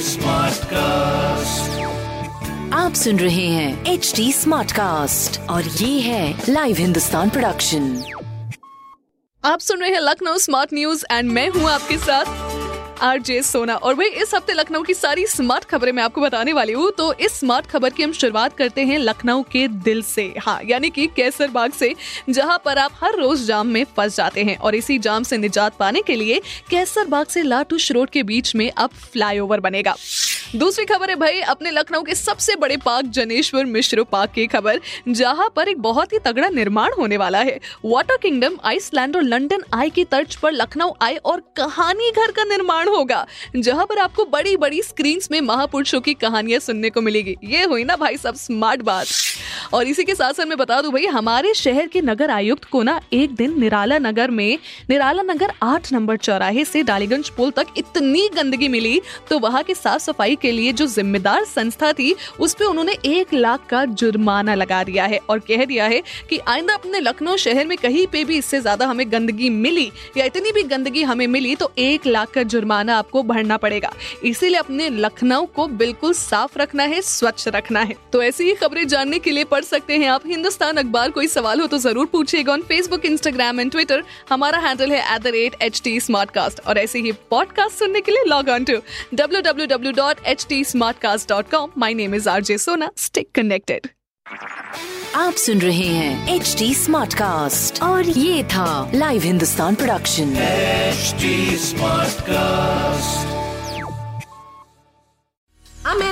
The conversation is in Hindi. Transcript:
स्मार्ट कास्ट आप सुन रहे हैं एच डी स्मार्ट कास्ट और ये है लाइव हिंदुस्तान प्रोडक्शन आप सुन रहे हैं लखनऊ स्मार्ट न्यूज़ एंड मैं हूँ आपके साथ आरजे, सोना और भाई इस हफ़्ते लखनऊ की सारी स्मार्ट खबरें मैं आपको बताने वाली हूँ। तो इस स्मार्ट खबर की हम शुरुआत करते हैं लखनऊ के दिल से। हाँ यानी कि कैसरबाग से, जहाँ पर आप हर रोज जाम में फंस जाते हैं और इसी जाम से निजात पाने के लिए कैसरबाग से लाटू श्रोड के बीच में अब फ्लाईओवर बनेगा। दूसरी खबर है भाई, अपने लखनऊ के सबसे बड़े पार्क जनेश्वर मिश्र पार्क की खबर, जहाँ पर एक बहुत ही तगड़ा निर्माण होने वाला है। वाटर किंगडम आइसलैंड और लंडन आई की तर्ज पर लखनऊ आई और कहानी घर का निर्माण होगा, जहाँ पर आपको बड़ी बड़ी स्क्रीन में महापुरुषों की कहानियाँ सुनने को मिलेगी। ये हुई ना भाई सब स्मार्ट बात। और इसी के साथ साथ मैं बता दूँ भाई, हमारे शहर के नगर आयुक्त को ना एक दिन निराला नगर में, निराला नगर आठ नंबर चौराहे से डालीगंज पुल तक इतनी गंदगी मिली तो वहाँ की साफ़ सफ़ाई के लिए जो जिम्मेदार संस्था थी, उस पर उन्होंने एक लाख का जुर्माना लगा दिया है और कह दिया है कि आइंदा अपने लखनऊ शहर में कहीं पे भी इससे ज़्यादा हमें गंदगी मिली या इतनी भी गंदगी हमें मिली तो एक लाख का जुर्माना आपको भरना पड़ेगा। इसीलिए अपने लखनऊ को बिल्कुल साफ़ रखना है, स्वच्छ रखना है। तो ऐसी ही खबरें जानने के लिए पढ़ सकते हैं आप। हिंदुस्तान अखबार कोई सवाल हो तो ज़रूर पूछिएगा on Facebook Instagram and Twitter हमारा हैंडल है at the rate H T smart cast और ऐसे ही पॉडकास्ट सुनने के लिए log on to W W W dot H T smart cast dot com my name is R J Sona Stay connected आप सुन रहे हैं एच टी स्मार्ट कास्ट और ये था live Hindustan production smart cast